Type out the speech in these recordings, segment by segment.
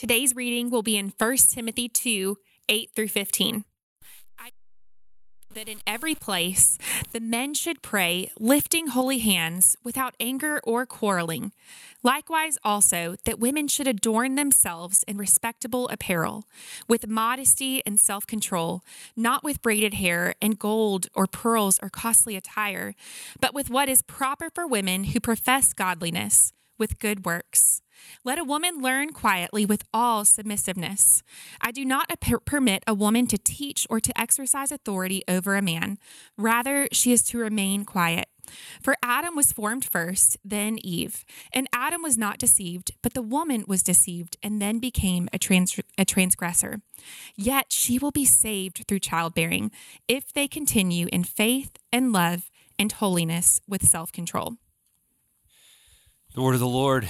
Today's reading will be in 1 Timothy 2 8 through 15 that in every place the men should pray, lifting holy hands without anger or quarreling. Likewise, also, that women should adorn themselves in respectable apparel, with modesty and self control, not with braided hair and gold or pearls or costly attire, but with what is proper for women who profess godliness, with good works. Let a woman learn quietly with all submissiveness. I do not permit a woman to teach or to exercise authority over a man. Rather, she is to remain quiet. For Adam was formed first, then Eve. And Adam was not deceived, but the woman was deceived and then became a, trans- a transgressor. Yet she will be saved through childbearing if they continue in faith and love and holiness with self control. The word of the Lord.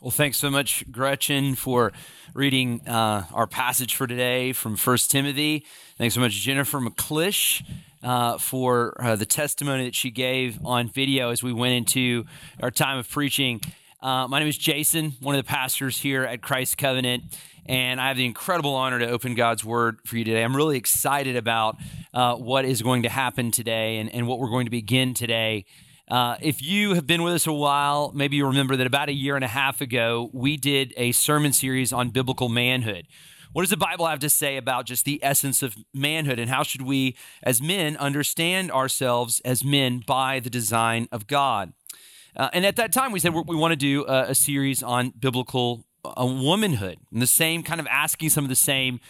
Well, thanks so much, Gretchen, for reading uh, our passage for today from First Timothy. Thanks so much, Jennifer McClish, uh, for uh, the testimony that she gave on video as we went into our time of preaching. Uh, my name is Jason, one of the pastors here at Christ Covenant, and I have the incredible honor to open God's Word for you today. I'm really excited about uh, what is going to happen today and, and what we're going to begin today. Uh, if you have been with us a while, maybe you remember that about a year and a half ago, we did a sermon series on biblical manhood. What does the Bible have to say about just the essence of manhood and how should we, as men, understand ourselves as men by the design of God? Uh, and at that time, we said we want to do a, a series on biblical uh, womanhood and the same kind of asking some of the same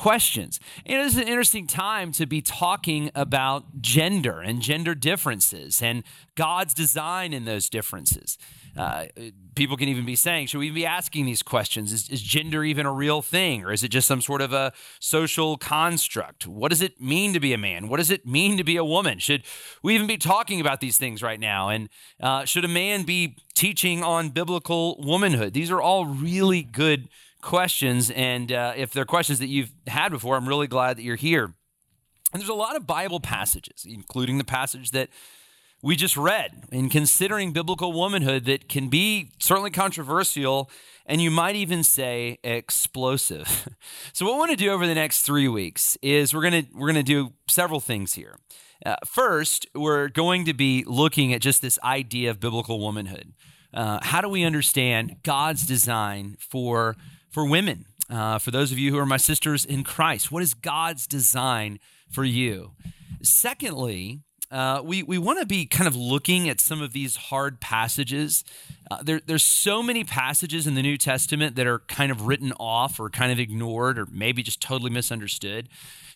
questions. It is an interesting time to be talking about gender and gender differences and God's design in those differences. Uh, people can even be saying, should we even be asking these questions? Is, is, gender even a real thing, or is it just some sort of a social construct? What does it mean to be a man? What does it mean to be a woman? Should we even be talking about these things right now? And uh, should a man be teaching on biblical womanhood? These are all really good questions. And uh, if they're questions that you've had before, I'm really glad that you're here. And there's a lot of Bible passages, including the passage that we just read, in considering biblical womanhood that can be certainly controversial and you might even say explosive. so what we want to do over the next three weeks is we're gonna we're gonna do several things here. Uh, first, we're going to be looking at just this idea of biblical womanhood. Uh, how do we understand God's design for for women. Uh, for those of you who are my sisters in Christ, what is God's design for you? Secondly, uh, we, we want to be kind of looking at some of these hard passages. Uh, there, there's so many passages in the New Testament that are kind of written off or kind of ignored or maybe just totally misunderstood.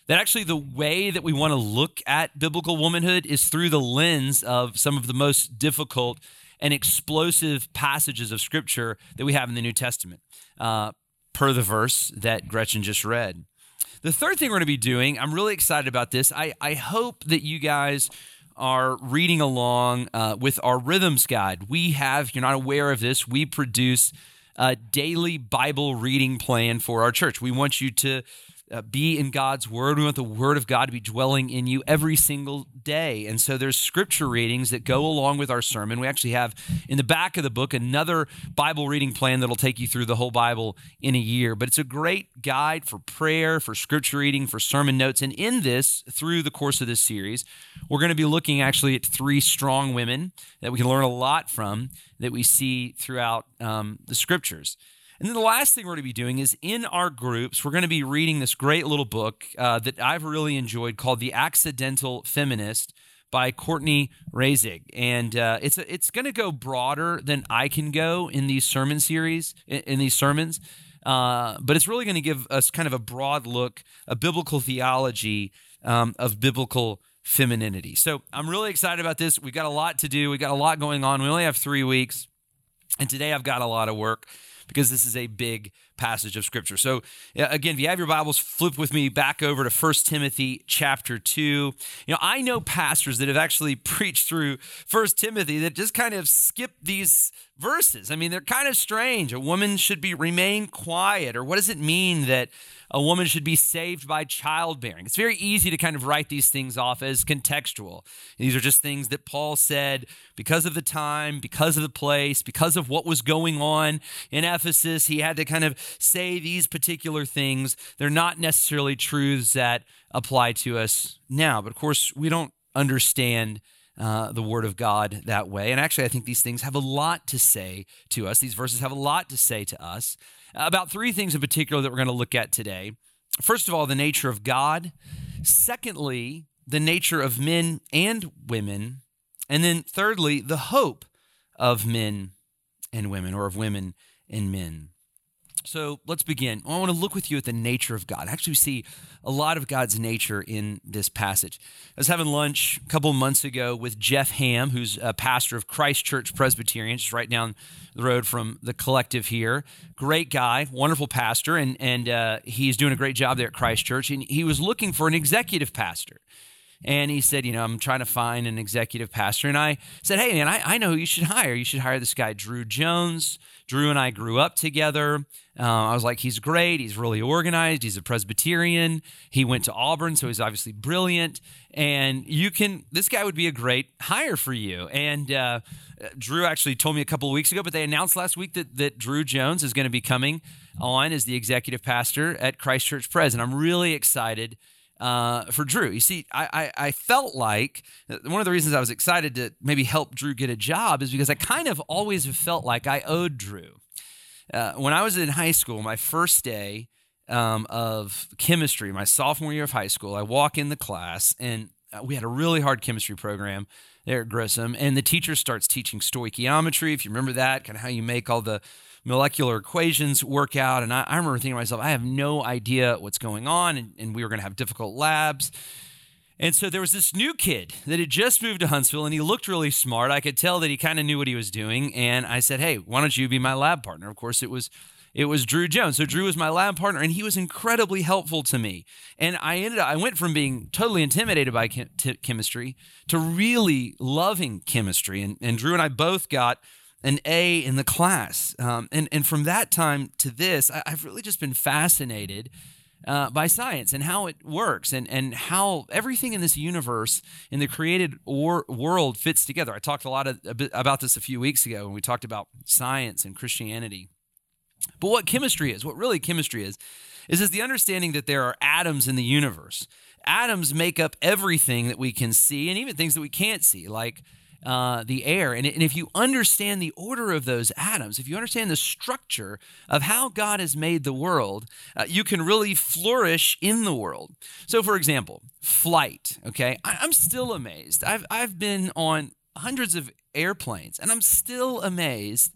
That actually, the way that we want to look at biblical womanhood is through the lens of some of the most difficult and explosive passages of Scripture that we have in the New Testament. Uh, per the verse that Gretchen just read. The third thing we're going to be doing, I'm really excited about this. I, I hope that you guys are reading along uh, with our rhythms guide. We have, you're not aware of this, we produce a daily Bible reading plan for our church. We want you to uh, be in God's Word. We want the Word of God to be dwelling in you every single day. And so there's scripture readings that go along with our sermon. We actually have in the back of the book another Bible reading plan that'll take you through the whole Bible in a year. But it's a great guide for prayer, for scripture reading, for sermon notes. And in this, through the course of this series, we're going to be looking actually at three strong women that we can learn a lot from that we see throughout um, the scriptures. And then the last thing we're going to be doing is in our groups, we're going to be reading this great little book uh, that I've really enjoyed called The Accidental Feminist by Courtney Reissig. And uh, it's, it's going to go broader than I can go in these sermon series, in, in these sermons. Uh, but it's really going to give us kind of a broad look, a biblical theology um, of biblical femininity. So I'm really excited about this. We've got a lot to do. We've got a lot going on. We only have three weeks. And today I've got a lot of work because this is a big passage of scripture. So again, if you have your Bibles, flip with me back over to First Timothy chapter 2. You know, I know pastors that have actually preached through First Timothy that just kind of skip these verses. I mean, they're kind of strange. A woman should be remain quiet or what does it mean that a woman should be saved by childbearing. It's very easy to kind of write these things off as contextual. These are just things that Paul said because of the time, because of the place, because of what was going on in Ephesus. He had to kind of say these particular things. They're not necessarily truths that apply to us now. But of course, we don't understand uh, the Word of God that way. And actually, I think these things have a lot to say to us. These verses have a lot to say to us about three things in particular that we're going to look at today. First of all, the nature of God. Secondly, the nature of men and women. And then thirdly, the hope of men and women, or of women and men. So let's begin. I want to look with you at the nature of God. Actually, we see a lot of God's nature in this passage. I was having lunch a couple months ago with Jeff Ham, who's a pastor of Christ Church Presbyterian, just right down the road from the collective here. Great guy, wonderful pastor, and and uh, he's doing a great job there at Christ Church. And he was looking for an executive pastor. And he said, You know, I'm trying to find an executive pastor. And I said, Hey, man, I, I know who you should hire. You should hire this guy, Drew Jones. Drew and I grew up together. Uh, I was like, he's great. He's really organized. He's a Presbyterian. He went to Auburn, so he's obviously brilliant. And you can, this guy would be a great hire for you. And uh, Drew actually told me a couple of weeks ago, but they announced last week that, that Drew Jones is going to be coming on as the executive pastor at Christ Church Pres. And I'm really excited uh, for Drew. You see, I, I, I, felt like one of the reasons I was excited to maybe help Drew get a job is because I kind of always felt like I owed Drew. Uh, when I was in high school, my first day um, of chemistry, my sophomore year of high school, I walk in the class and uh, we had a really hard chemistry program there at Grissom, and the teacher starts teaching stoichiometry. If you remember that, kind of how you make all the molecular equations work out. And I, I remember thinking to myself, I have no idea what's going on, and, and we were going to have difficult labs. And so there was this new kid that had just moved to Huntsville and he looked really smart. I could tell that he kind of knew what he was doing. And I said, Hey, why don't you be my lab partner? Of course, it was it was Drew Jones. So Drew was my lab partner, and he was incredibly helpful to me. And I ended up, I went from being totally intimidated by chem- t- chemistry to really loving chemistry. And, and Drew and I both got an A in the class. Um, and, and from that time to this, I, have really just been fascinated uh, by science and how it works and, and how everything in this universe, in the created or, world, fits together. I talked a lot of, a about this a few weeks ago when we talked about science and Christianity. But what chemistry is, what really chemistry is, is is the understanding that there are atoms in the universe. Atoms make up everything that we can see and even things that we can't see, like uh, the air. And, and if you understand the order of those atoms, if you understand the structure of how God has made the world, uh, you can really flourish in the world. So, for example, flight, okay? I, I'm still amazed. I've, I've been on hundreds of airplanes, and I'm still amazed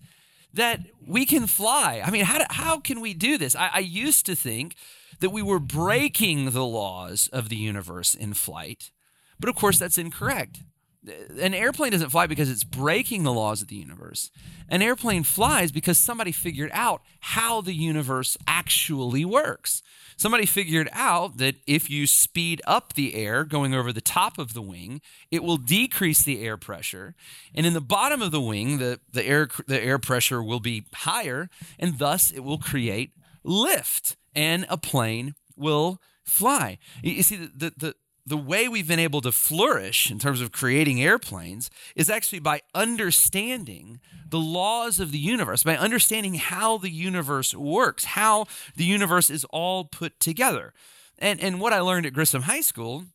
that we can fly. I mean, how, do, how can we do this? I, I used to think that we were breaking the laws of the universe in flight, but of course, that's incorrect an airplane doesn't fly because it's breaking the laws of the universe. An airplane flies because somebody figured out how the universe actually works. Somebody figured out that if you speed up the air going over the top of the wing, it will decrease the air pressure. And in the bottom of the wing, the, the, air, the air pressure will be higher, and thus it will create lift, and a plane will fly. You see, the, the, the way we've been able to flourish in terms of creating airplanes is actually by understanding the laws of the universe, by understanding how the universe works, how the universe is all put together. And, and what I learned at Grissom High School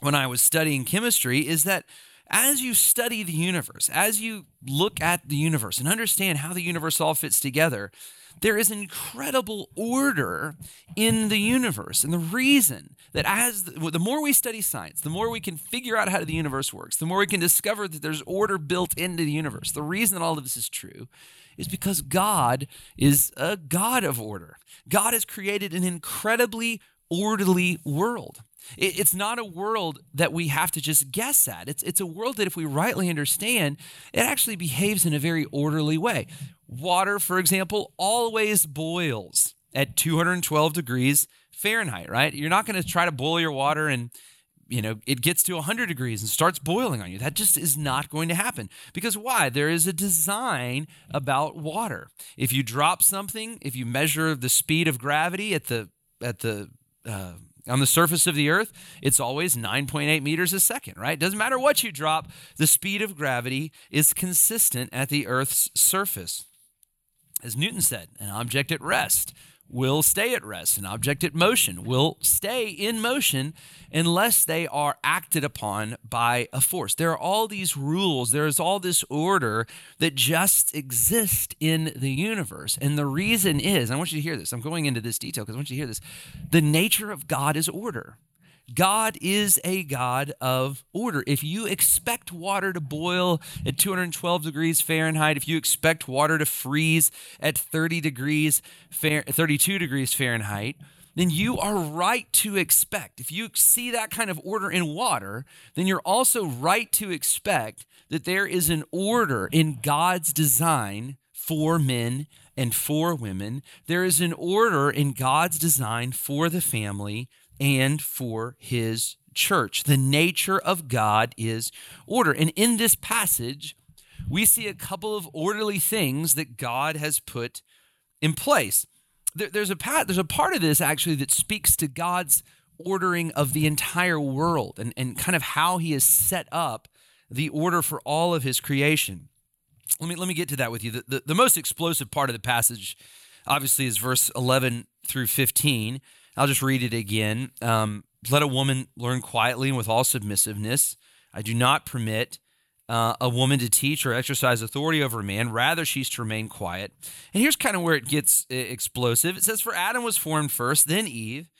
when I was studying chemistry is that as you study the universe, as you look at the universe and understand how the universe all fits together, there is incredible order in the universe. And the reason that as the, the, more we study science, the more we can figure out how the universe works, the more we can discover that there's order built into the universe. The reason that all of this is true is because God is a God of order. God has created an incredibly orderly world. It's not a world that we have to just guess at. It's, it's a world that, if we rightly understand, it actually behaves in a very orderly way. Water, for example, always boils at 212 degrees Fahrenheit, right? You're not going to try to boil your water and you know, it gets to 100 degrees and starts boiling on you. That just is not going to happen. Because why? There is a design about water. If you drop something, if you measure the speed of gravity at the at the uh, on the surface of the earth, it's always 9.8 meters a second, right? Doesn't matter what you drop, the speed of gravity is consistent at the earth's surface. As Newton said, an object at rest will stay at rest. An object at motion will stay in motion unless they are acted upon by a force. There are all these rules, there is all this order that just exist in the universe. And the reason is, I want you to hear this. I'm going into this detail because I want you to hear this. The nature of God is order. God is a God of order. If you expect water to boil at 212 degrees Fahrenheit, if you expect water to freeze at 30 degrees 32 degrees Fahrenheit, then you are right to expect. If you see that kind of order in water, then you're also right to expect that there is an order in God's design for men and for women. There is an order in God's design for the family and for his church. The nature of God is order. And in this passage, we see a couple of orderly things that God has put in place. there's a part, there's a part of this actually that speaks to God's ordering of the entire world and, and kind of how he has set up the order for all of his creation. Let me let me get to that with you. The, the, the most explosive part of the passage, obviously, is verse 11 through 15. I'll just read it again. Um, Let a woman learn quietly and with all submissiveness. I do not permit uh, a woman to teach or exercise authority over a man. Rather, she's to remain quiet. And here's kind of where it gets uh, explosive. It says, For Adam was formed first, then Eve.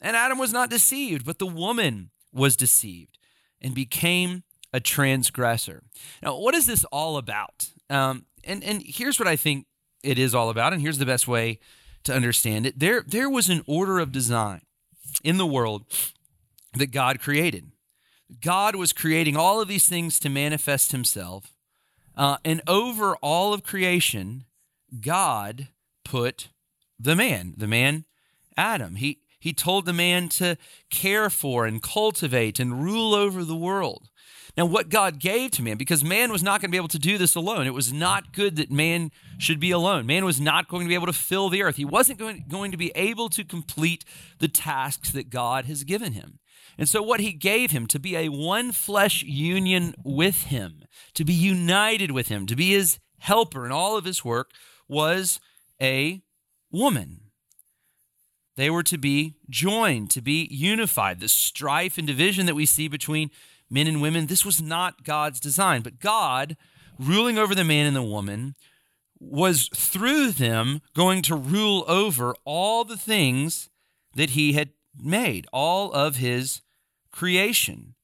And Adam was not deceived, but the woman was deceived and became a transgressor. Now, what is this all about? Um, and, and here's what I think it is all about. And here's the best way to understand it. There, there was an order of design in the world that God created. God was creating all of these things to manifest himself. Uh, and over all of creation, God put the man, the man Adam. He, he told the man to care for and cultivate and rule over the world. Now, what God gave to man, because man was not going to be able to do this alone. It was not good that man should be alone. Man was not going to be able to fill the earth. He wasn't going, going to be able to complete the tasks that God has given him. And so, what he gave him to be a one flesh union with him, to be united with him, to be his helper in all of his work, was a woman. They were to be joined, to be unified. The strife and division that we see between men and women. This was not God's design, but God, ruling over the man and the woman, was through them going to rule over all the things that he had made, all of his creation.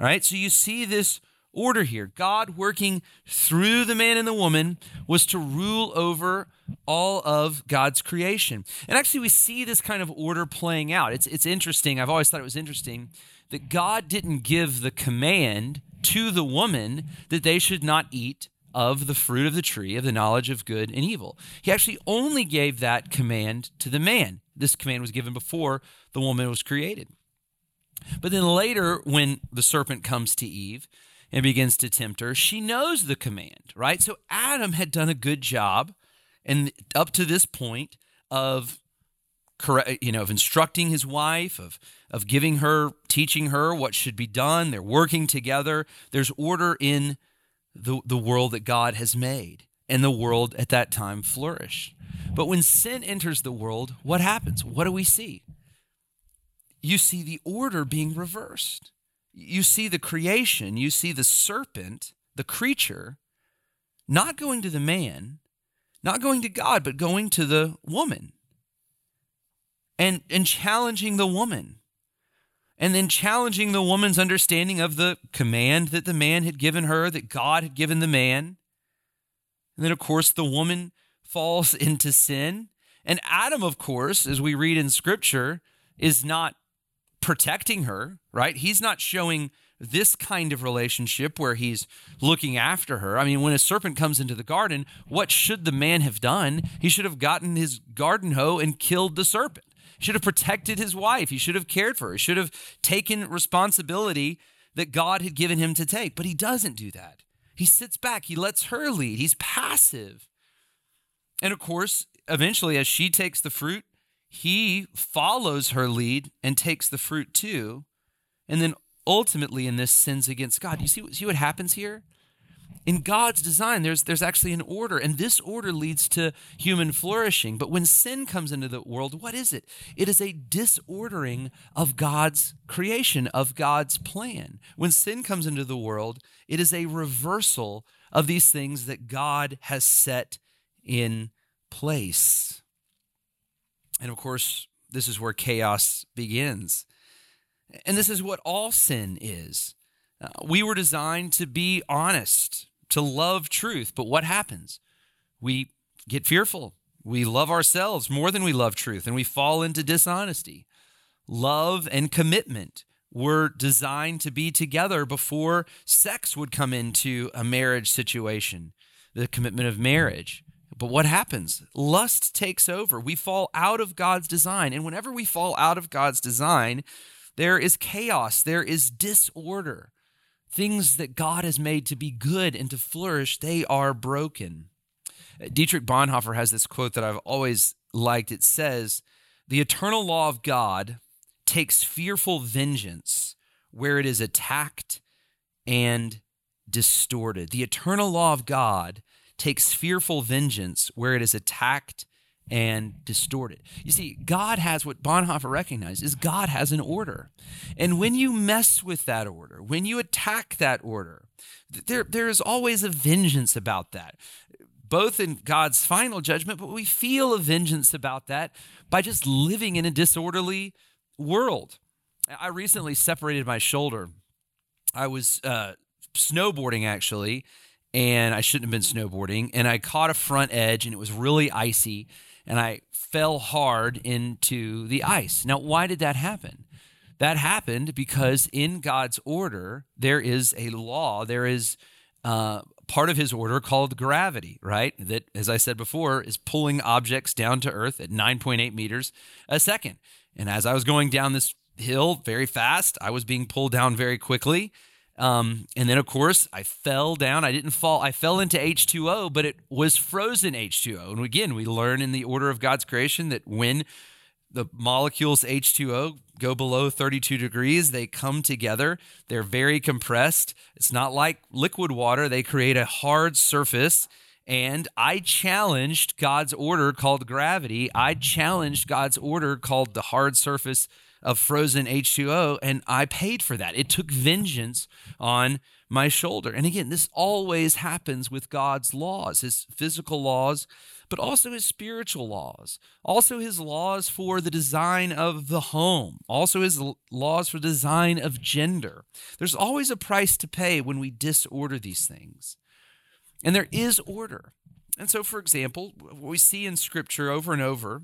All right, so you see this order here. God working through the man and the woman was to rule over all of God's creation. And actually, we see this kind of order playing out. It's, it's interesting. I've always thought it was interesting that God didn't give the command to the woman that they should not eat of the fruit of the tree of the knowledge of good and evil. He actually only gave that command to the man. This command was given before the woman was created. But then later, when the serpent comes to Eve and begins to tempt her, she knows the command, right? So Adam had done a good job, and up to this point, of correct, you know, of instructing his wife, of of giving her, teaching her what should be done. They're working together. There's order in the, the world that God has made, and the world at that time flourished. But when sin enters the world, what happens? What do we see? You see the order being reversed. You see the creation, you see the serpent, the creature, not going to the man, not going to God, but going to the woman and and challenging the woman and then challenging the woman's understanding of the command that the man had given her that God had given the man and then of course the woman falls into sin and Adam of course as we read in scripture is not protecting her right he's not showing this kind of relationship where he's looking after her. I mean, when a serpent comes into the garden, what should the man have done? He should have gotten his garden hoe and killed the serpent should have protected his wife. He should have cared for her. He should have taken responsibility that God had given him to take. But he doesn't do that. He sits back. He lets her lead. He's passive. And of course, eventually, as she takes the fruit, he follows her lead and takes the fruit too. And then ultimately, in this, sins against God. You see, see what happens here? In God's design, there's, there's actually an order, and this order leads to human flourishing. But when sin comes into the world, what is it? It is a disordering of God's creation, of God's plan. When sin comes into the world, it is a reversal of these things that God has set in place. And of course, this is where chaos begins. And this is what all sin is. Uh, we were designed to be honest, to love truth. But what happens? We get fearful. We love ourselves more than we love truth, and we fall into dishonesty. Love and commitment were designed to be together before sex would come into a marriage situation, the commitment of marriage. But what happens? Lust takes over. We fall out of God's design. And whenever we fall out of God's design, there is chaos, there is disorder. Things that God has made to be good and to flourish, they are broken. Uh, Dietrich Bonhoeffer has this quote that I've always liked. It says, The eternal law of God takes fearful vengeance where it is attacked and distorted. The eternal law of God takes fearful vengeance where it is attacked and distorted. You see, God has what Bonhoeffer recognized is God has an order. And when you mess with that order, when you attack that order, there, there is always a vengeance about that, both in God's final judgment, but we feel a vengeance about that by just living in a disorderly world. I recently separated my shoulder. I was uh, snowboarding actually, and I shouldn't have been snowboarding, and I caught a front edge, and it was really icy and I fell hard into the ice. Now, why did that happen? That happened because in God's order, there is a law, there is uh, part of his order called gravity, right? That, as I said before, is pulling objects down to earth at 9.8 meters a second. And as I was going down this hill very fast, I was being pulled down very quickly. Um, and then, of course, I fell down. I didn't fall. I fell into H2O, but it was frozen H2O. And again, we learn in the order of God's creation that when the molecules H2O go below 32 degrees, they come together. They're very compressed. It's not like liquid water, they create a hard surface. And I challenged God's order called gravity. I challenged God's order called the hard surface of frozen H2O, and I paid for that. It took vengeance on my shoulder. And again, this always happens with God's laws, his physical laws, but also his spiritual laws, also his laws for the design of the home, also his laws for design of gender. There's always a price to pay when we disorder these things. And there is order. And so, for example, what we see in scripture over and over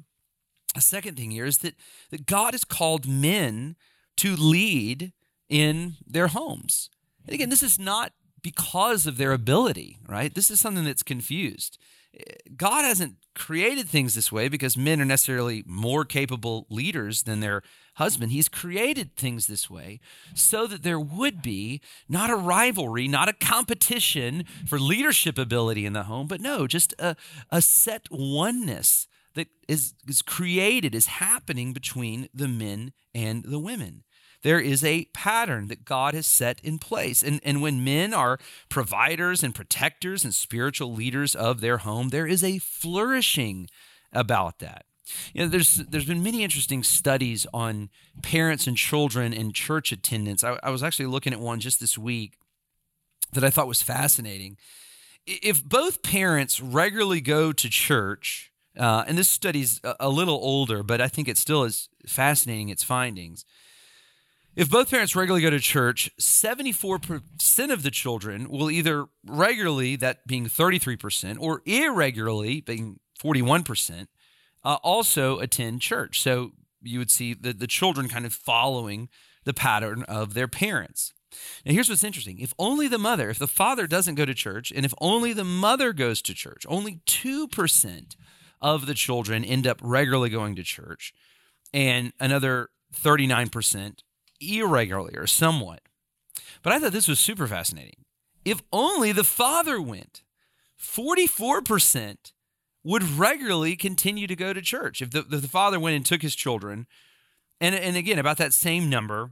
a second thing here is that, that God has called men to lead in their homes. And again, this is not because of their ability, right? This is something that's confused. God hasn't created things this way because men are necessarily more capable leaders than their husband. He's created things this way so that there would be not a rivalry, not a competition for leadership ability in the home, but no, just a, a set oneness that is, is created, is happening between the men and the women. There is a pattern that God has set in place. And, and when men are providers and protectors and spiritual leaders of their home, there is a flourishing about that. You know, there's there's been many interesting studies on parents and children and church attendance. I, I was actually looking at one just this week that I thought was fascinating. If both parents regularly go to church, uh, and this study's a, a little older, but I think it still is fascinating, its findings. If both parents regularly go to church, 74% of the children will either regularly, that being 33%, or irregularly, being 41%, uh, also attend church. So you would see the, the children kind of following the pattern of their parents. Now, here's what's interesting. If only the mother, if the father doesn't go to church, and if only the mother goes to church, only 2% of the children end up regularly going to church, and another 39% irregularly or somewhat. But I thought this was super fascinating. If only the father went, 44% would regularly continue to go to church. If the, if the father went and took his children, and, and again, about that same number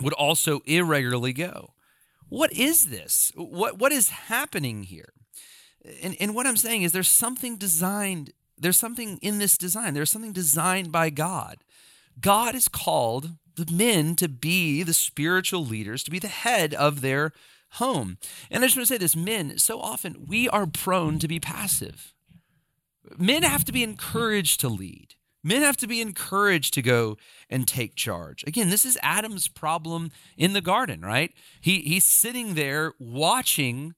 would also irregularly go. what is this? What what is happening here? And and what I'm saying is there's something designed, there's something in this design. There's something designed by God. God has called the men to be the spiritual leaders, to be the head of their home. And I just want to say this men, so often we are prone to be passive. Men have to be encouraged to lead. Men have to be encouraged to go and take charge. Again, this is Adam's problem in the garden, right? He he's sitting there watching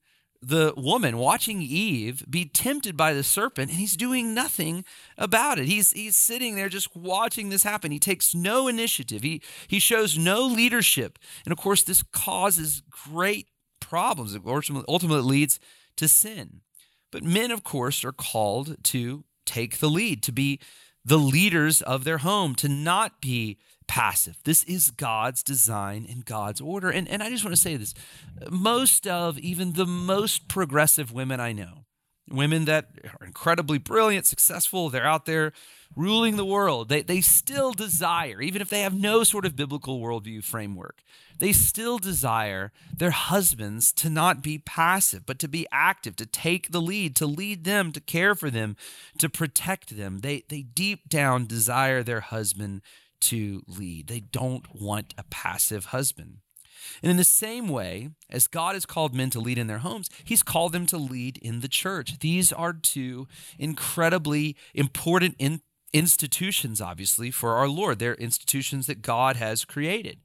the woman, watching Eve be tempted by the serpent, and he's doing nothing about it. He's he's sitting there just watching this happen. He takes no initiative. He he shows no leadership. And of course, this causes great problems. It ultimately, ultimately leads to sin. But men, of course, are called to take the lead, to be the leaders of their home, to not be passive. This is God's design and God's order. And, and I just want to say this most of even the most progressive women I know, women that are incredibly brilliant, successful, they're out there ruling the world, they, they still desire, even if they have no sort of biblical worldview framework, they still desire their husbands to not be passive, but to be active, to take the lead, to lead them, to care for them, to protect them. They, they deep down desire their husband to lead. They don't want a passive husband. And in the same way, as God has called men to lead in their homes, He's called them to lead in the church. These are two incredibly important in- institutions, obviously, for our Lord. They're institutions that God has created.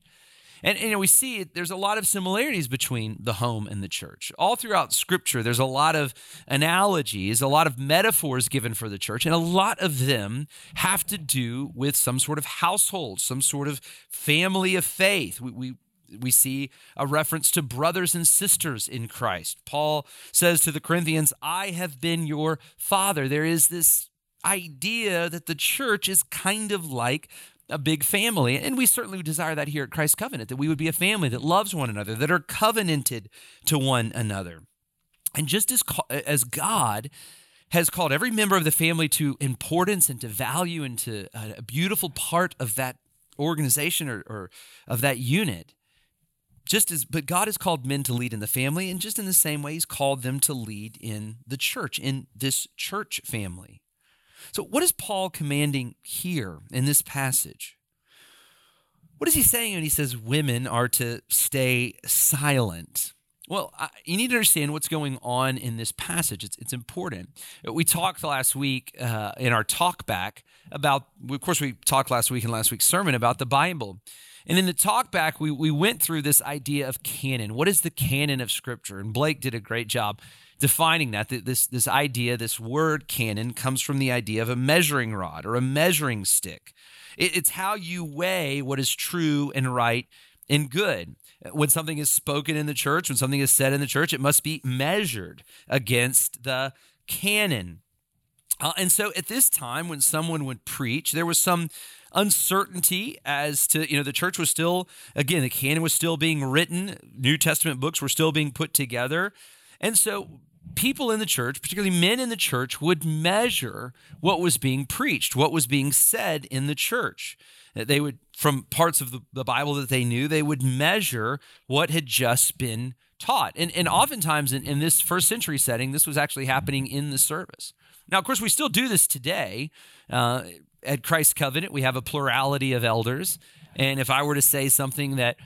And, and you know, we see there's a lot of similarities between the home and the church. All throughout Scripture, there's a lot of analogies, a lot of metaphors given for the church, and a lot of them have to do with some sort of household, some sort of family of faith. We, we we see a reference to brothers and sisters in Christ. Paul says to the Corinthians, I have been your father. There is this idea that the church is kind of like a big family. And we certainly desire that here at Christ Covenant, that we would be a family that loves one another, that are covenanted to one another. And just as, as God has called every member of the family to importance and to value and to uh, a beautiful part of that organization or, or of that unit, just as but God has called men to lead in the family, and just in the same way, He's called them to lead in the church, in this church family. So, what is Paul commanding here in this passage? What is he saying when he says women are to stay silent? Well, you need to understand what's going on in this passage. It's, it's important. We talked last week uh, in our talk back about, of course, we talked last week in last week's sermon about the Bible. And in the talk back, we, we went through this idea of canon. What is the canon of Scripture? And Blake did a great job defining that. This, this idea, this word canon, comes from the idea of a measuring rod or a measuring stick. It, it's how you weigh what is true and right and good. When something is spoken in the church, when something is said in the church, it must be measured against the canon. Uh, and so at this time, when someone would preach, there was some uncertainty as to, you know, the church was still, again, the canon was still being written, New Testament books were still being put together. And so people in the church, particularly men in the church, would measure what was being preached, what was being said in the church. They would, from parts of the, Bible that they knew, they would measure what had just been taught. And, and oftentimes in, in this first century setting, this was actually happening in the service. Now, of course, we still do this today. Uh, at Christ Covenant, we have a plurality of elders. And if I were to say something that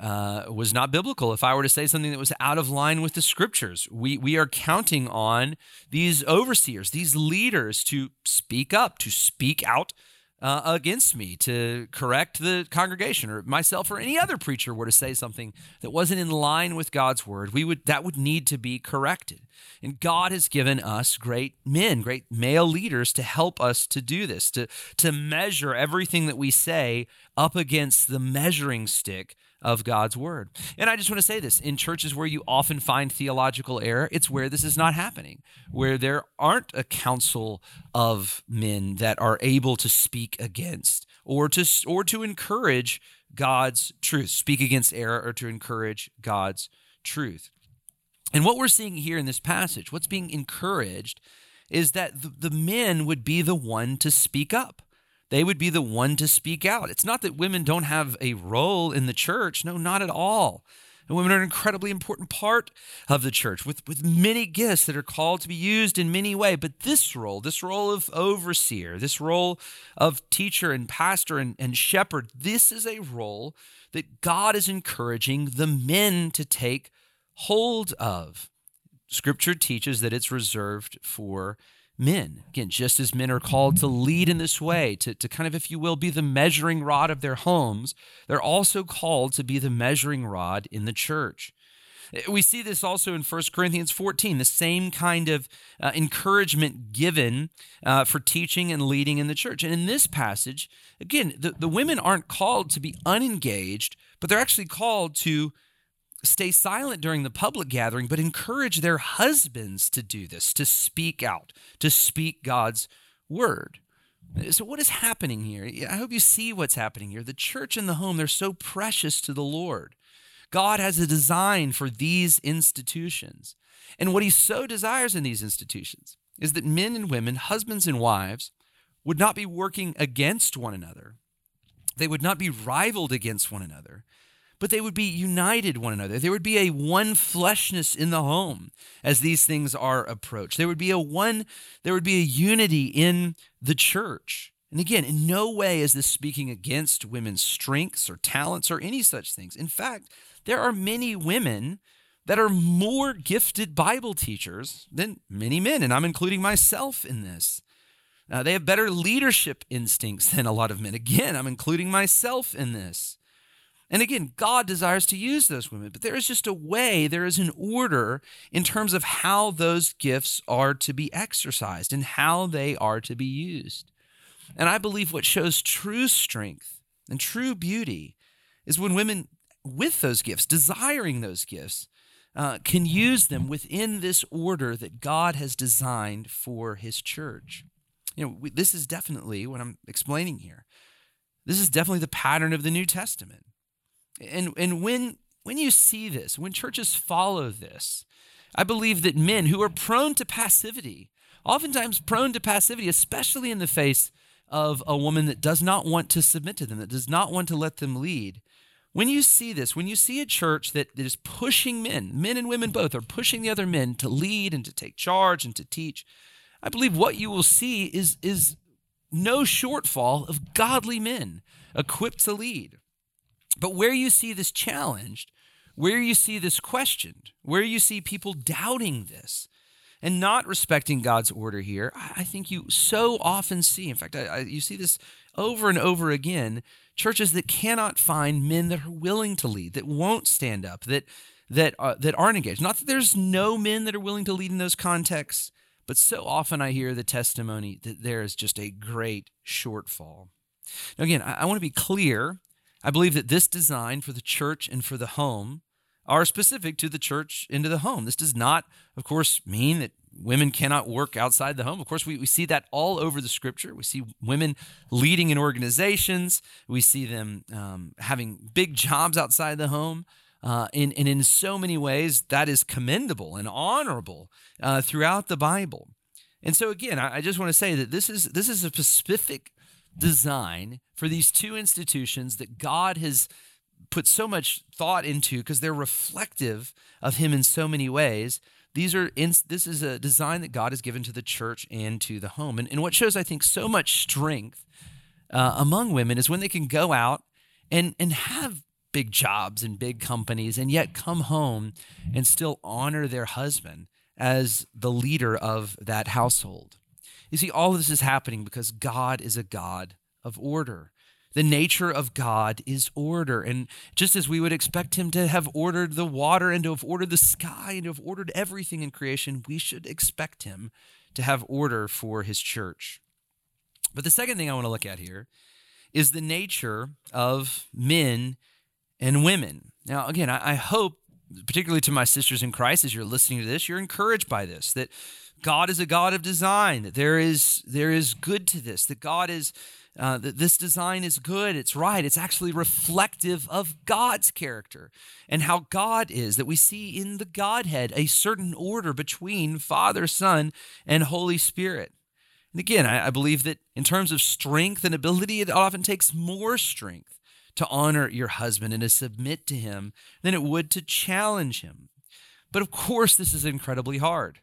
uh, was not biblical, if I were to say something that was out of line with the scriptures, we, we are counting on these overseers, these leaders to speak up, to speak out uh, against me, to correct the congregation or myself or any other preacher were to say something that wasn't in line with God's word, we would that would need to be corrected. And God has given us great men, great male leaders to help us to do this, to, to measure everything that we say up against the measuring stick of God's word. And I just want to say this in churches where you often find theological error, it's where this is not happening, where there aren't a council of men that are able to speak against or to or to encourage God's truth, speak against error or to encourage God's truth. And what we're seeing here in this passage, what's being encouraged is that the, the men would be the one to speak up they would be the one to speak out. It's not that women don't have a role in the church. No, not at all. And women are an incredibly important part of the church with, with many gifts that are called to be used in many ways. But this role, this role of overseer, this role of teacher and pastor and, and shepherd, this is a role that God is encouraging the men to take hold of. Scripture teaches that it's reserved for men. Again, just as men are called to lead in this way, to, to kind of, if you will, be the measuring rod of their homes, they're also called to be the measuring rod in the church. We see this also in 1 Corinthians 14, the same kind of uh, encouragement given uh, for teaching and leading in the church. And in this passage, again, the, the women aren't called to be unengaged, but they're actually called to stay silent during the public gathering, but encourage their husbands to do this, to speak out, to speak God's word. So, what is happening here? I hope you see what's happening here. The church and the home, they're so precious to the Lord. God has a design for these institutions. And what he so desires in these institutions is that men and women, husbands and wives, would not be working against one another. They would not be rivaled against one another, but they would be united one another. There would be a one fleshness in the home as these things are approached. There would be a one, there would be a unity in the church. And again, in no way is this speaking against women's strengths or talents or any such things. In fact, there are many women that are more gifted Bible teachers than many men, and I'm including myself in this. Uh, they have better leadership instincts than a lot of men. Again, I'm including myself in this. And again, God desires to use those women, but there is just a way, there is an order in terms of how those gifts are to be exercised and how they are to be used. And I believe what shows true strength and true beauty is when women with those gifts, desiring those gifts, uh, can use them within this order that God has designed for his church. You know, we, this is definitely what I'm explaining here. This is definitely the pattern of the New Testament. And and when when you see this, when churches follow this, I believe that men who are prone to passivity, oftentimes prone to passivity, especially in the face of a woman that does not want to submit to them, that does not want to let them lead. When you see this, when you see a church that, that is pushing men, men and women both are pushing the other men to lead and to take charge and to teach, I believe what you will see is, is no shortfall of godly men equipped to lead. But where you see this challenged, where you see this questioned, where you see people doubting this and not respecting God's order here, I think you so often see, in fact, I, I, you see this over and over again, churches that cannot find men that are willing to lead, that won't stand up, that that uh, that aren't engaged. Not that there's no men that are willing to lead in those contexts, but so often I hear the testimony that there is just a great shortfall. Now, again, I, I want to be clear I believe that this design for the church and for the home are specific to the church into the home. This does not, of course, mean that women cannot work outside the home. Of course, we, we see that all over the scripture. We see women leading in organizations, we see them um, having big jobs outside the home. Uh, and, and in so many ways, that is commendable and honorable uh, throughout the Bible. And so, again, I, I just want to say that this is this is a specific design for these two institutions that God has put so much thought into because they're reflective of him in so many ways. These are in, this is a design that god has given to the church and to the home. And, and what shows i think so much strength uh, among women is when they can go out and and have big jobs and big companies and yet come home and still honor their husband as the leader of that household you see, all of this is happening because God is a God of order. The nature of God is order. And just as we would expect Him to have ordered the water and to have ordered the sky and to have ordered everything in creation, we should expect Him to have order for His church. But the second thing I want to look at here is the nature of men and women. Now, again, I, hope, particularly to my sisters in Christ, as you're listening to this, you're encouraged by this, that God is a God of design, that there is, there is good to this, that God is, uh, that this design is good, it's right, it's actually reflective of God's character and how God is, that we see in the Godhead a certain order between Father, Son, and Holy Spirit. And again, I, I believe that in terms of strength and ability, it often takes more strength to honor your husband and to submit to him than it would to challenge him. But of course, this is incredibly hard.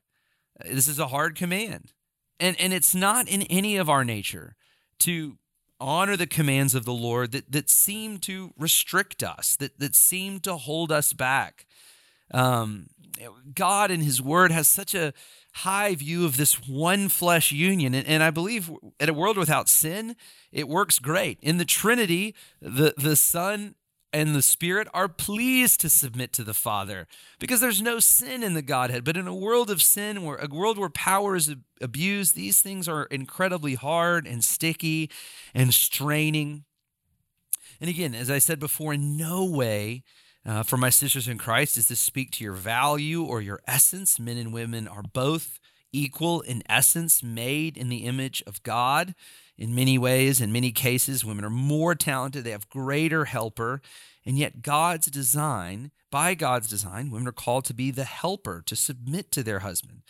This is a hard command. And, and it's not in any of our nature to honor the commands of the Lord that, that seem to restrict us, that, that seem to hold us back. Um, God and His Word has such a high view of this one flesh union. And, and I believe in a world without sin, it works great. In the Trinity, the, the Son and the Spirit are pleased to submit to the Father because there's no sin in the Godhead. But in a world of sin, where a world where power is abused, these things are incredibly hard and sticky and straining. And again, as I said before, in no way uh, for my sisters in Christ does this speak to your value or your essence. Men and women are both equal in essence, made in the image of God in many ways. In many cases, women are more talented, they have greater helper. And yet, God's design, by God's design, women are called to be the helper, to submit to their husband.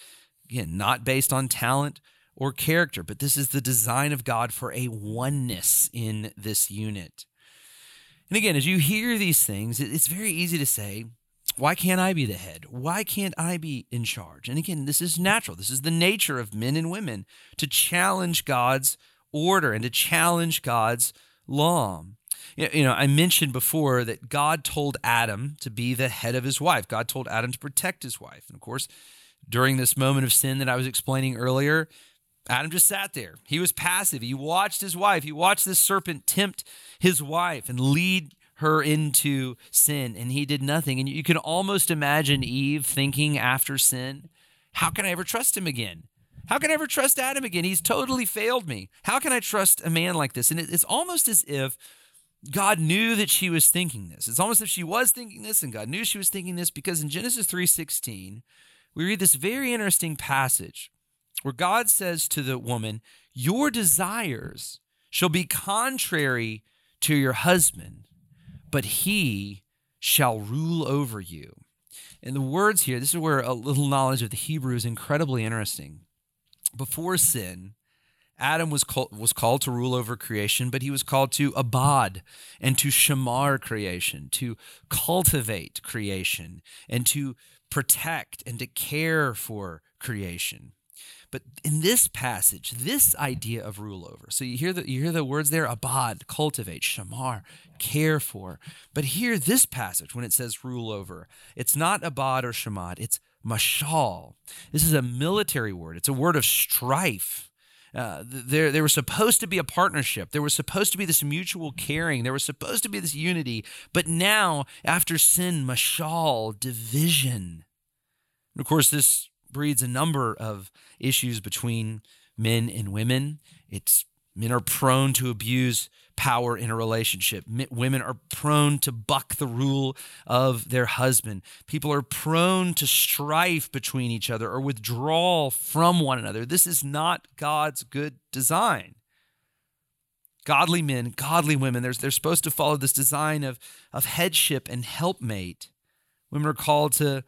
Again, not based on talent or character, but this is the design of God for a oneness in this unit. And again, as you hear these things, it's very easy to say, why can't I be the head? Why can't I be in charge? And again, this is natural. This is the nature of men and women to challenge God's order and to challenge God's law. You know, I mentioned before that God told Adam to be the head of his wife. God told Adam to protect his wife. And of course, during this moment of sin that I was explaining earlier, Adam just sat there. He was passive. He watched his wife. He watched this serpent tempt his wife and lead her into sin, and he did nothing. And you can almost imagine Eve thinking after sin, How can I ever trust him again? How can I ever trust Adam again? He's totally failed me. How can I trust a man like this? And it's almost as if God knew that she was thinking this. It's almost as if she was thinking this and God knew she was thinking this because in Genesis 3:16, we read this very interesting passage where God says to the woman, "Your desires shall be contrary to your husband, but he shall rule over you." And the words here, this is where a little knowledge of the Hebrew is incredibly interesting before sin, Adam was called, was called to rule over creation, but he was called to abad and to shamar creation, to cultivate creation, and to protect and to care for creation. But in this passage, this idea of rule over, so you hear the you hear the words there, abad, cultivate, shamar, care for. But here, this passage, when it says rule over, it's not abad or shamar, it's mashal. This is a military word, it's a word of strife. Uh, there, there was supposed to be a partnership. There was supposed to be this mutual caring. There was supposed to be this unity. But now, after sin, mashal, division. And of course, this breeds a number of issues between men and women. It's men are prone to abuse power in a relationship. Women are prone to buck the rule of their husband. People are prone to strife between each other or withdrawal from one another. This is not God's good design. Godly men, godly women, they're, they're supposed to follow this design of, of headship and helpmate. Women are called to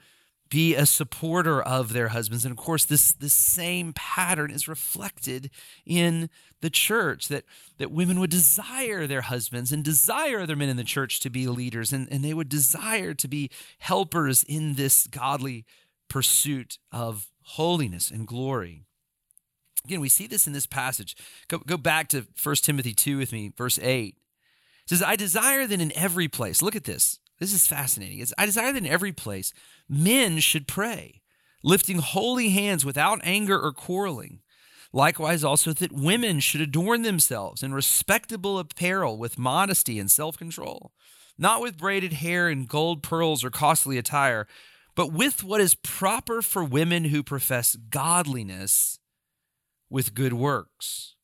be a supporter of their husbands. And of course, this, this same pattern is reflected in the church that, that women would desire their husbands and desire other men in the church to be leaders, and, and they would desire to be helpers in this godly pursuit of holiness and glory. Again, we see this in this passage. Go, go back to 1 Timothy 2 with me, verse 8. It says, I desire that in every place, look at this. This is fascinating. It's, I desire that in every place men should pray, lifting holy hands without anger or quarreling. Likewise, also that women should adorn themselves in respectable apparel with modesty and self control, not with braided hair and gold pearls or costly attire, but with what is proper for women who profess godliness with good works.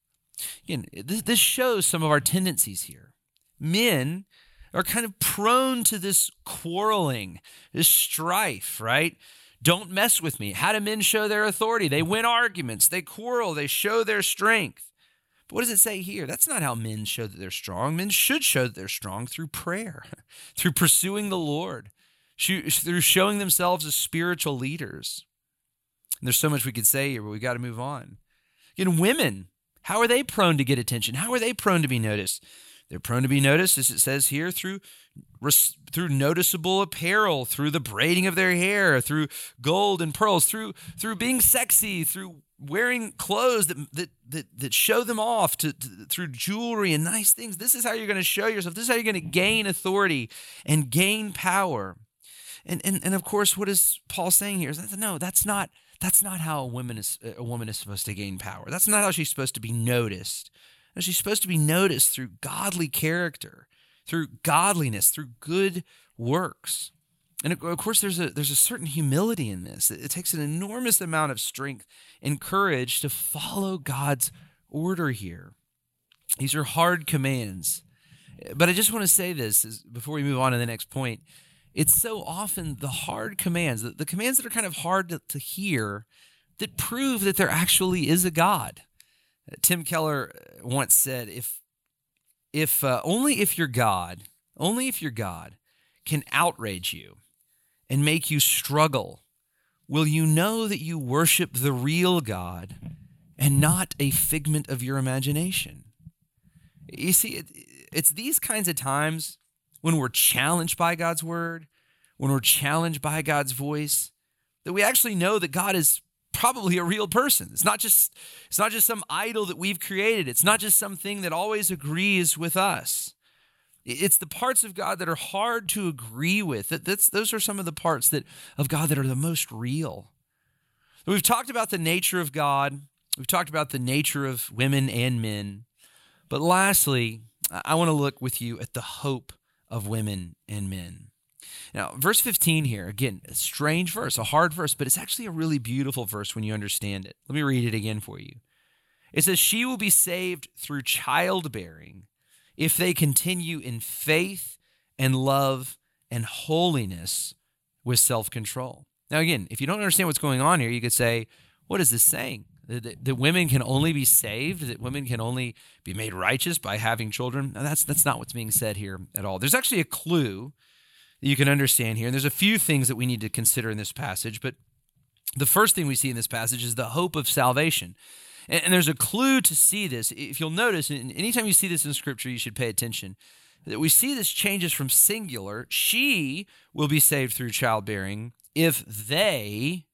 Again, this shows some of our tendencies here. Men are kind of prone to this quarreling, this strife, right? Don't mess with me. How do men show their authority? They win arguments, they quarrel, they show their strength. But what does it say here? That's not how men show that they're strong. Men should show that they're strong through prayer, through pursuing the Lord, through showing themselves as spiritual leaders. And there's so much we could say here, but we got to move on. Again, women, how are they prone to get attention? How are they prone to be noticed? They're prone to be noticed, as it says here, through through noticeable apparel, through the braiding of their hair, through gold and pearls, through through being sexy, through wearing clothes that that that, that show them off, to, to, through jewelry and nice things. This is how you're going to show yourself. This is how you're going to gain authority and gain power. And, and and of course, what is Paul saying here no, that's not that's not how a woman is a woman is supposed to gain power. That's not how she's supposed to be noticed. She's supposed to be noticed through godly character, through godliness, through good works. And of course, there's a there's a certain humility in this. It takes an enormous amount of strength and courage to follow God's order here. These are hard commands. But I just want to say this before we move on to the next point. It's so often the hard commands, the, the commands that are kind of hard to, to hear, that prove that there actually is a God. Tim Keller once said, "If, if uh, only if your God, only if your God can outrage you and make you struggle, will you know that you worship the real God and not a figment of your imagination." You see, it, it's these kinds of times when we're challenged by God's word, when we're challenged by God's voice, that we actually know that God is probably a real person. It's not just it's not just some idol that we've created. It's not just something that always agrees with us. It's the parts of God that are hard to agree with. That that's, those are some of the parts that of God that are the most real. We've talked about the nature of God. We've talked about the nature of women and men. But lastly, I want to look with you at the hope of women and men. Now, verse 15 here, again, a strange verse, a hard verse, but it's actually a really beautiful verse when you understand it. Let me read it again for you. It says, She will be saved through childbearing if they continue in faith and love and holiness with self control. Now, again, if you don't understand what's going on here, you could say, What is this saying? that, that women can only be saved, that women can only be made righteous by having children. Now, that's that's not what's being said here at all. There's actually a clue that you can understand here, and there's a few things that we need to consider in this passage. But the first thing we see in this passage is the hope of salvation. And, and there's a clue to see this. If you'll notice, anytime you see this in Scripture, you should pay attention. That we see this changes from singular, she will be saved through childbearing if they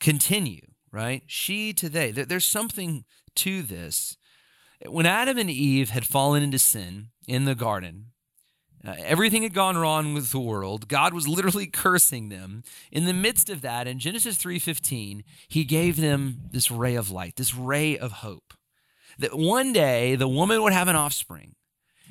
continue right? She to they. There's something to this. When Adam and Eve had fallen into sin in the garden, uh, everything had gone wrong with the world. God was literally cursing them. In the midst of that, in Genesis 3:15, he gave them this ray of light, this ray of hope. That one day the woman would have an offspring,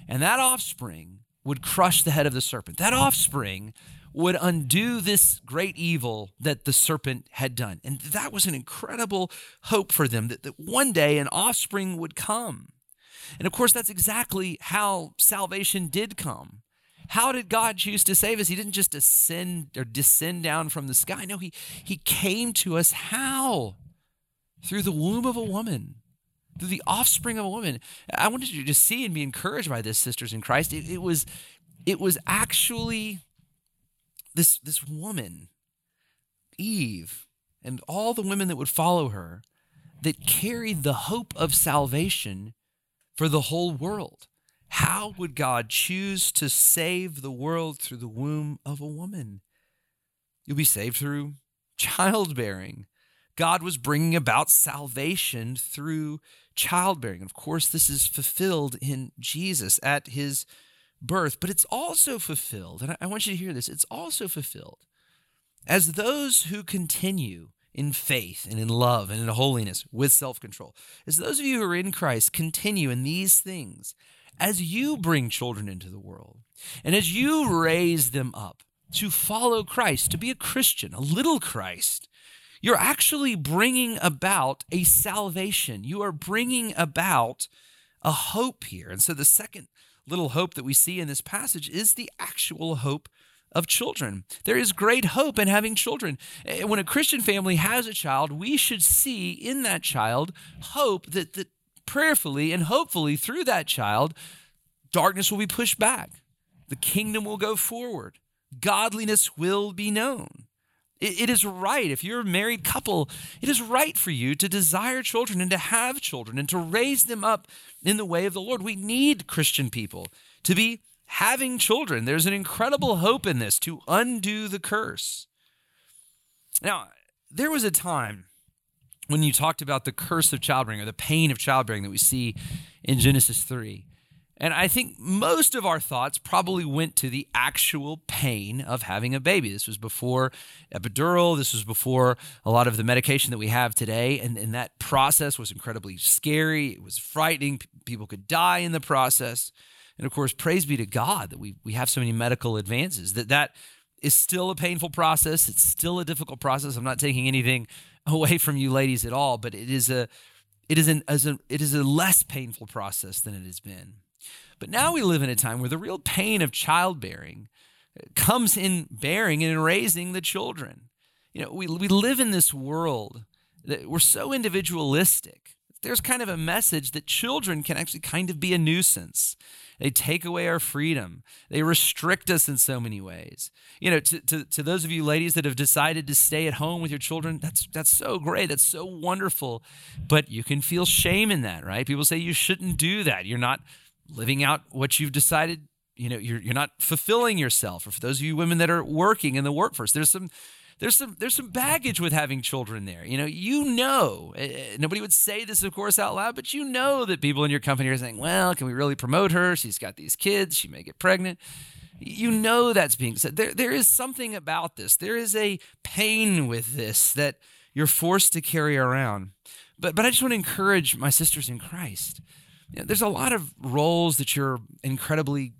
and that offspring would crush the head of the serpent. That offspring would undo this great evil that the serpent had done. And that was an incredible hope for them that, that one day an offspring would come. And of course, that's exactly how salvation did come. How did God choose to save us? He didn't just ascend or descend down from the sky. No, he, he came to us how? Through the womb of a woman, through the offspring of a woman. I wanted you to see and be encouraged by this, sisters in Christ. It, it was, it was actually this this woman, Eve, and all the women that would follow her, that carried the hope of salvation for the whole world. How would God choose to save the world through the womb of a woman? You'll be saved through childbearing. God was bringing about salvation through childbearing. Of course, this is fulfilled in Jesus at his birth, but it's also fulfilled, and I want you to hear this it's also fulfilled as those who continue in faith and in love and in holiness with self control. As those of you who are in Christ continue in these things, as you bring children into the world, and as you raise them up to follow Christ, to be a Christian, a little Christ, you're actually bringing about a salvation. You are bringing about a hope here. And so the second little hope that we see in this passage is the actual hope of children. There is great hope in having children. Eh, when a Christian family has a child, we should see in that child hope that, that prayerfully and hopefully through that child, darkness will be pushed back, the kingdom will go forward, godliness will be known. It, it is right, if you're a married couple, it is right for you to desire children and to have children and to raise them up in the way of the Lord. We need Christian people to be having children. There's an incredible hope in this to undo the curse. Now, there was a time when you talked about the curse of childbearing or the pain of childbearing that we see in Genesis 3. And I think most of our thoughts probably went to the actual pain of having a baby. This was before epidural. This was before a lot of the medication that we have today. And, and that process was incredibly scary. It was frightening. People could die in the process. And of course, praise be to God that we, we have so many medical advances that that is still a painful process. It's still a difficult process. I'm not taking anything away from you ladies at all, but it is a it is an as a it is a less painful process than it has been. But now we live in a time where the real pain of childbearing comes in bearing and in raising the children. You know, we, we live in this world that we're so individualistic. There's kind of a message that children can actually kind of be a nuisance. They take away our freedom. They restrict us in so many ways. You know, to, to, to those of you ladies that have decided to stay at home with your children, that's that's so great. That's so wonderful. But you can feel shame in that, right? People say you shouldn't do that. You're not living out what you've decided you know you're, you're not fulfilling yourself or for those of you women that are working in the workforce there's some there's some there's some baggage with having children there. You know you know uh, nobody would say this of course out loud but you know that people in your company are saying well can we really promote her? She's got these kids. She may get pregnant. You know that's being said. There there is something about this. There is a pain with this that you're forced to carry around. But but i just want to encourage my sisters in christ. You know, there's a lot of roles that you're incredibly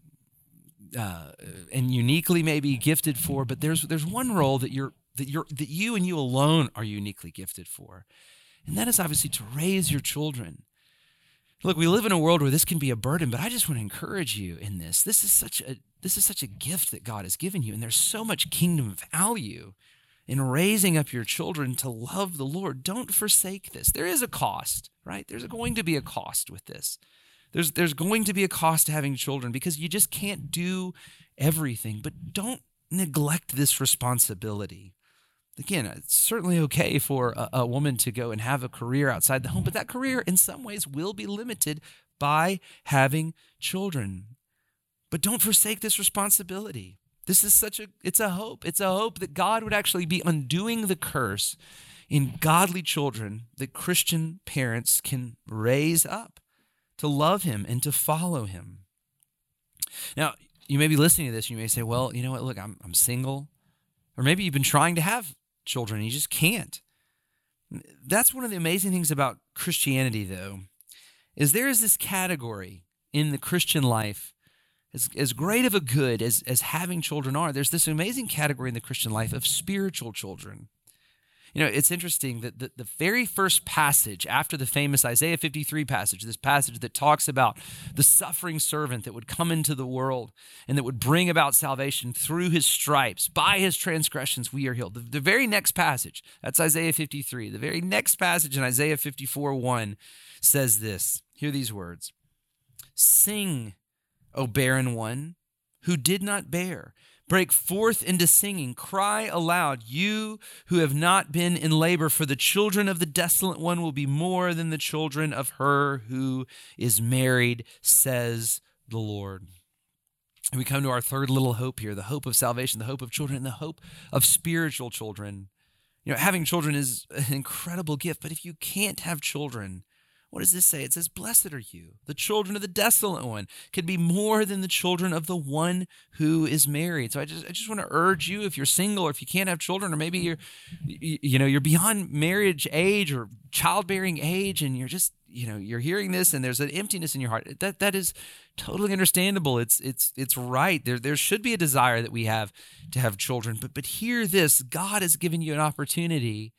uh, and uniquely maybe gifted for, but there's there's one role that you're that you're that you and you alone are uniquely gifted for, and that is obviously to raise your children. Look, we live in a world where this can be a burden, but I just want to encourage you in this. This is such a this is such a gift that God has given you, and there's so much kingdom value in raising up your children to love the Lord. Don't forsake this. There is a cost, right? There's going to be a cost with this. There's there's going to be a cost to having children because you just can't do everything, but don't neglect this responsibility. Again, uh, it's certainly okay for a, a woman to go and have a career outside the home, but that career in some ways will be limited by having children. But don't forsake this responsibility. This is such a it's a hope. It's a hope that God would actually be undoing the curse in godly children that Christian parents can raise up to love him and to follow him. Now, you may be listening to this and you may say, well, you know what? Look, I'm, I'm single. Or maybe you've been trying to have children you just can't. That's one of the amazing things about Christianity, though, is there is this category in the Christian life as, as great of a good as, as having children are, there's this amazing category in the Christian life of spiritual children. You know, it's interesting that the, the very first passage after the famous Isaiah 53 passage, this passage that talks about the suffering servant that would come into the world and that would bring about salvation through his stripes, by his transgressions we are healed. The, the very next passage, that's Isaiah 53. The very next passage in Isaiah 54 1 says this. Hear these words Sing O barren one, who did not bear. Break forth into singing, cry aloud, you who have not been in labor, for the children of the desolate one will be more than the children of her who is married, says the Lord. And we come to our third little hope here the hope of salvation, the hope of children, and the hope of spiritual children. You know, having children is an incredible gift, but if you can't have children, what does this say? It says, Blessed are you. The children of the desolate one can be more than the children of the one who is married. So I just I just want to urge you, if you're single or if you can't have children, or maybe you're you know, you're beyond marriage age or childbearing age, and you're just, you know, you're hearing this and there's an emptiness in your heart. That that is totally understandable. It's it's it's right. There there should be a desire that we have to have children. But but hear this, God has given you an opportunity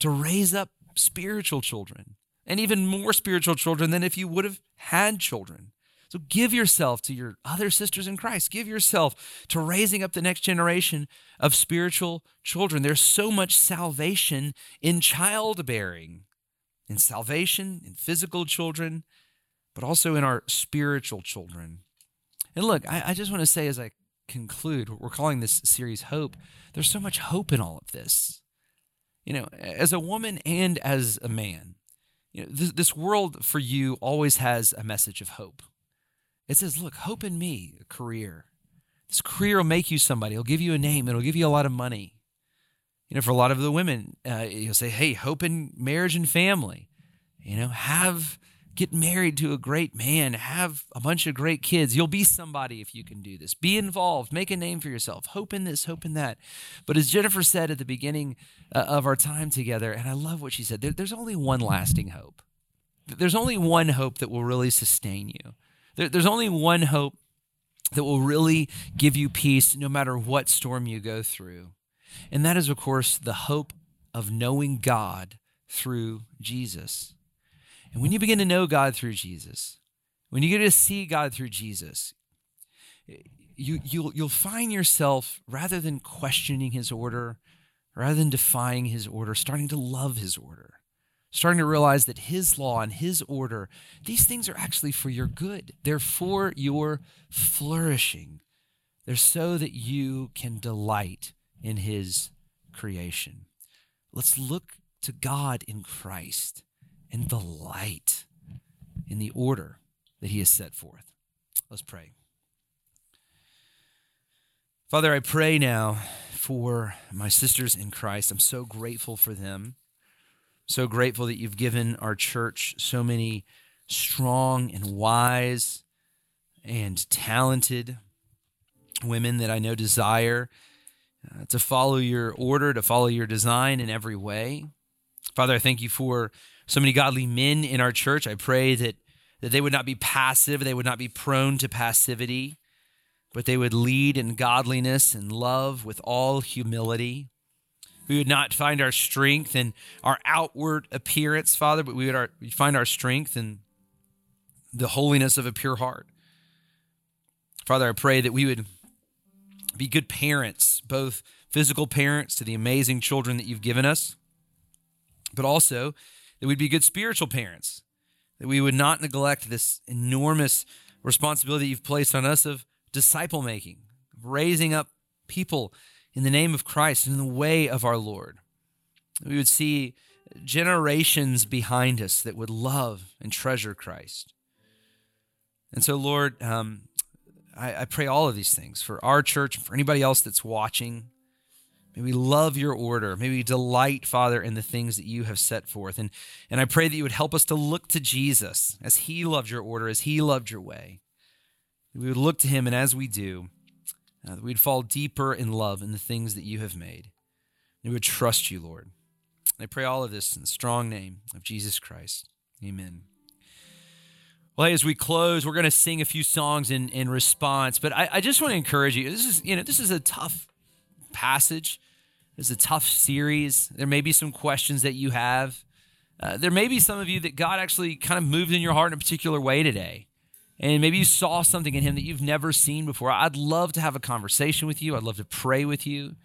to raise up spiritual children and even more spiritual children than if you would have had children. So give yourself to your other sisters in Christ. Give yourself to raising up the next generation of spiritual children. There's so much salvation in childbearing, in salvation, in physical children, but also in our spiritual children. And look, I, I just want to say as I conclude, what we're calling this series Hope. There's so much hope in all of this. You know, as a woman and as a man, you know, this, this world for you always has a message of hope. It says, look, hope in me, a career. This career will make you somebody. It'll give you a name. It'll give you a lot of money. You know, for a lot of the women, uh, you'll say, hey, hope in marriage and family. You know, have get married to a great man, have a bunch of great kids. You'll be somebody if you can do this. Be involved, make a name for yourself. Hope in this, hope in that. But as Jennifer said at the beginning uh, of our time together, and I love what she said, there, there's only one lasting hope. There's only one hope that will really sustain you. There, there's only one hope that will really give you peace no matter what storm you go through. And that is, of course, the hope of knowing God through Jesus. And when you begin to know God through Jesus, when you get to see God through Jesus, you, you'll, you'll find yourself, rather than questioning his order, rather than defying his order, starting to love his order, starting to realize that his law and his order, these things are actually for your good. They're for your flourishing. They're so that you can delight in his creation. Let's look to God in Christ and delight in the order that he has set forth. Let's pray. Father, I pray now for my sisters in Christ. I'm so grateful for them. So grateful that you've given our church so many strong and wise and talented women that I know desire uh, to follow your order, to follow your design in every way. Father, I thank you for so many godly men in our church. I pray that, that they would not be passive, they would not be prone to passivity, but they would lead in godliness and love with all humility. We would not find our strength in our outward appearance, Father, but we would our, find our strength in the holiness of a pure heart. Father, I pray that we would be good parents, both physical parents to the amazing children that you've given us, but also that we'd be good spiritual parents, that we would not neglect this enormous responsibility you've placed on us of disciple making, of raising up people in the name of Christ and in the way of our Lord. We would see generations behind us that would love and treasure Christ. And so, Lord, um, I, I pray all of these things for our church for anybody else that's watching. May we love your order. May we delight, Father, in the things that you have set forth. And, and I pray that you would help us to look to Jesus as he loved your order, as he loved your way. We would look to him, and as we do, uh, we'd fall deeper in love in the things that you have made. And we would trust you, Lord. And I pray all of this in the strong name of Jesus Christ. Amen. Well, as we close, we're going to sing a few songs in, in response, but I, I just want to encourage you. This is, you know, this is a tough passage. It's a tough series. There may be some questions that you have. Uh, there may be some of you that God actually kind of moved in your heart in a particular way today. And maybe you saw something in him that you've never seen before. I'd love to have a conversation with you. I'd love to pray with you.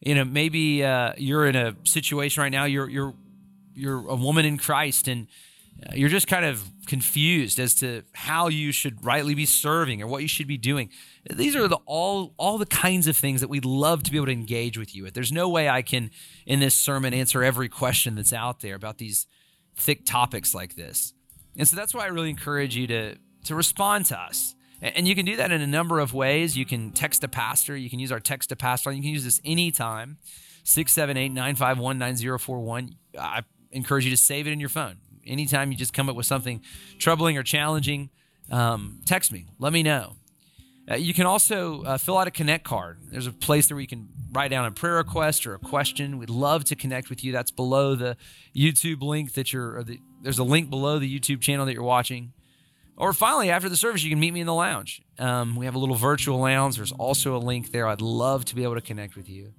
You know, maybe uh, you're in a situation right now. You're you're you're a woman in Christ, and you're just kind of confused as to how you should rightly be serving or what you should be doing. These are the all all the kinds of things that we'd love to be able to engage with you with. There's no way I can in this sermon answer every question that's out there about these thick topics like this. And so that's why I really encourage you to to respond to us. And you can do that in a number of ways. You can text a pastor, you can use our text to pastor, you can use this anytime. 678-951-9041. I encourage you to save it in your phone. Anytime you just come up with something troubling or challenging, um, text me. Let me know. Uh, you can also uh, fill out a connect card. There's a place there where you can write down a prayer request or a question. We'd love to connect with you. That's below the YouTube link that you're. The, there's a link below the YouTube channel that you're watching. Or finally, after the service, you can meet me in the lounge. Um, we have a little virtual lounge. There's also a link there. I'd love to be able to connect with you.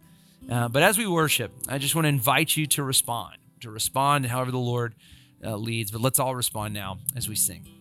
Uh, but as we worship, I just want to invite you to respond, to respond however the Lord uh, leads. But let's all respond now as we sing.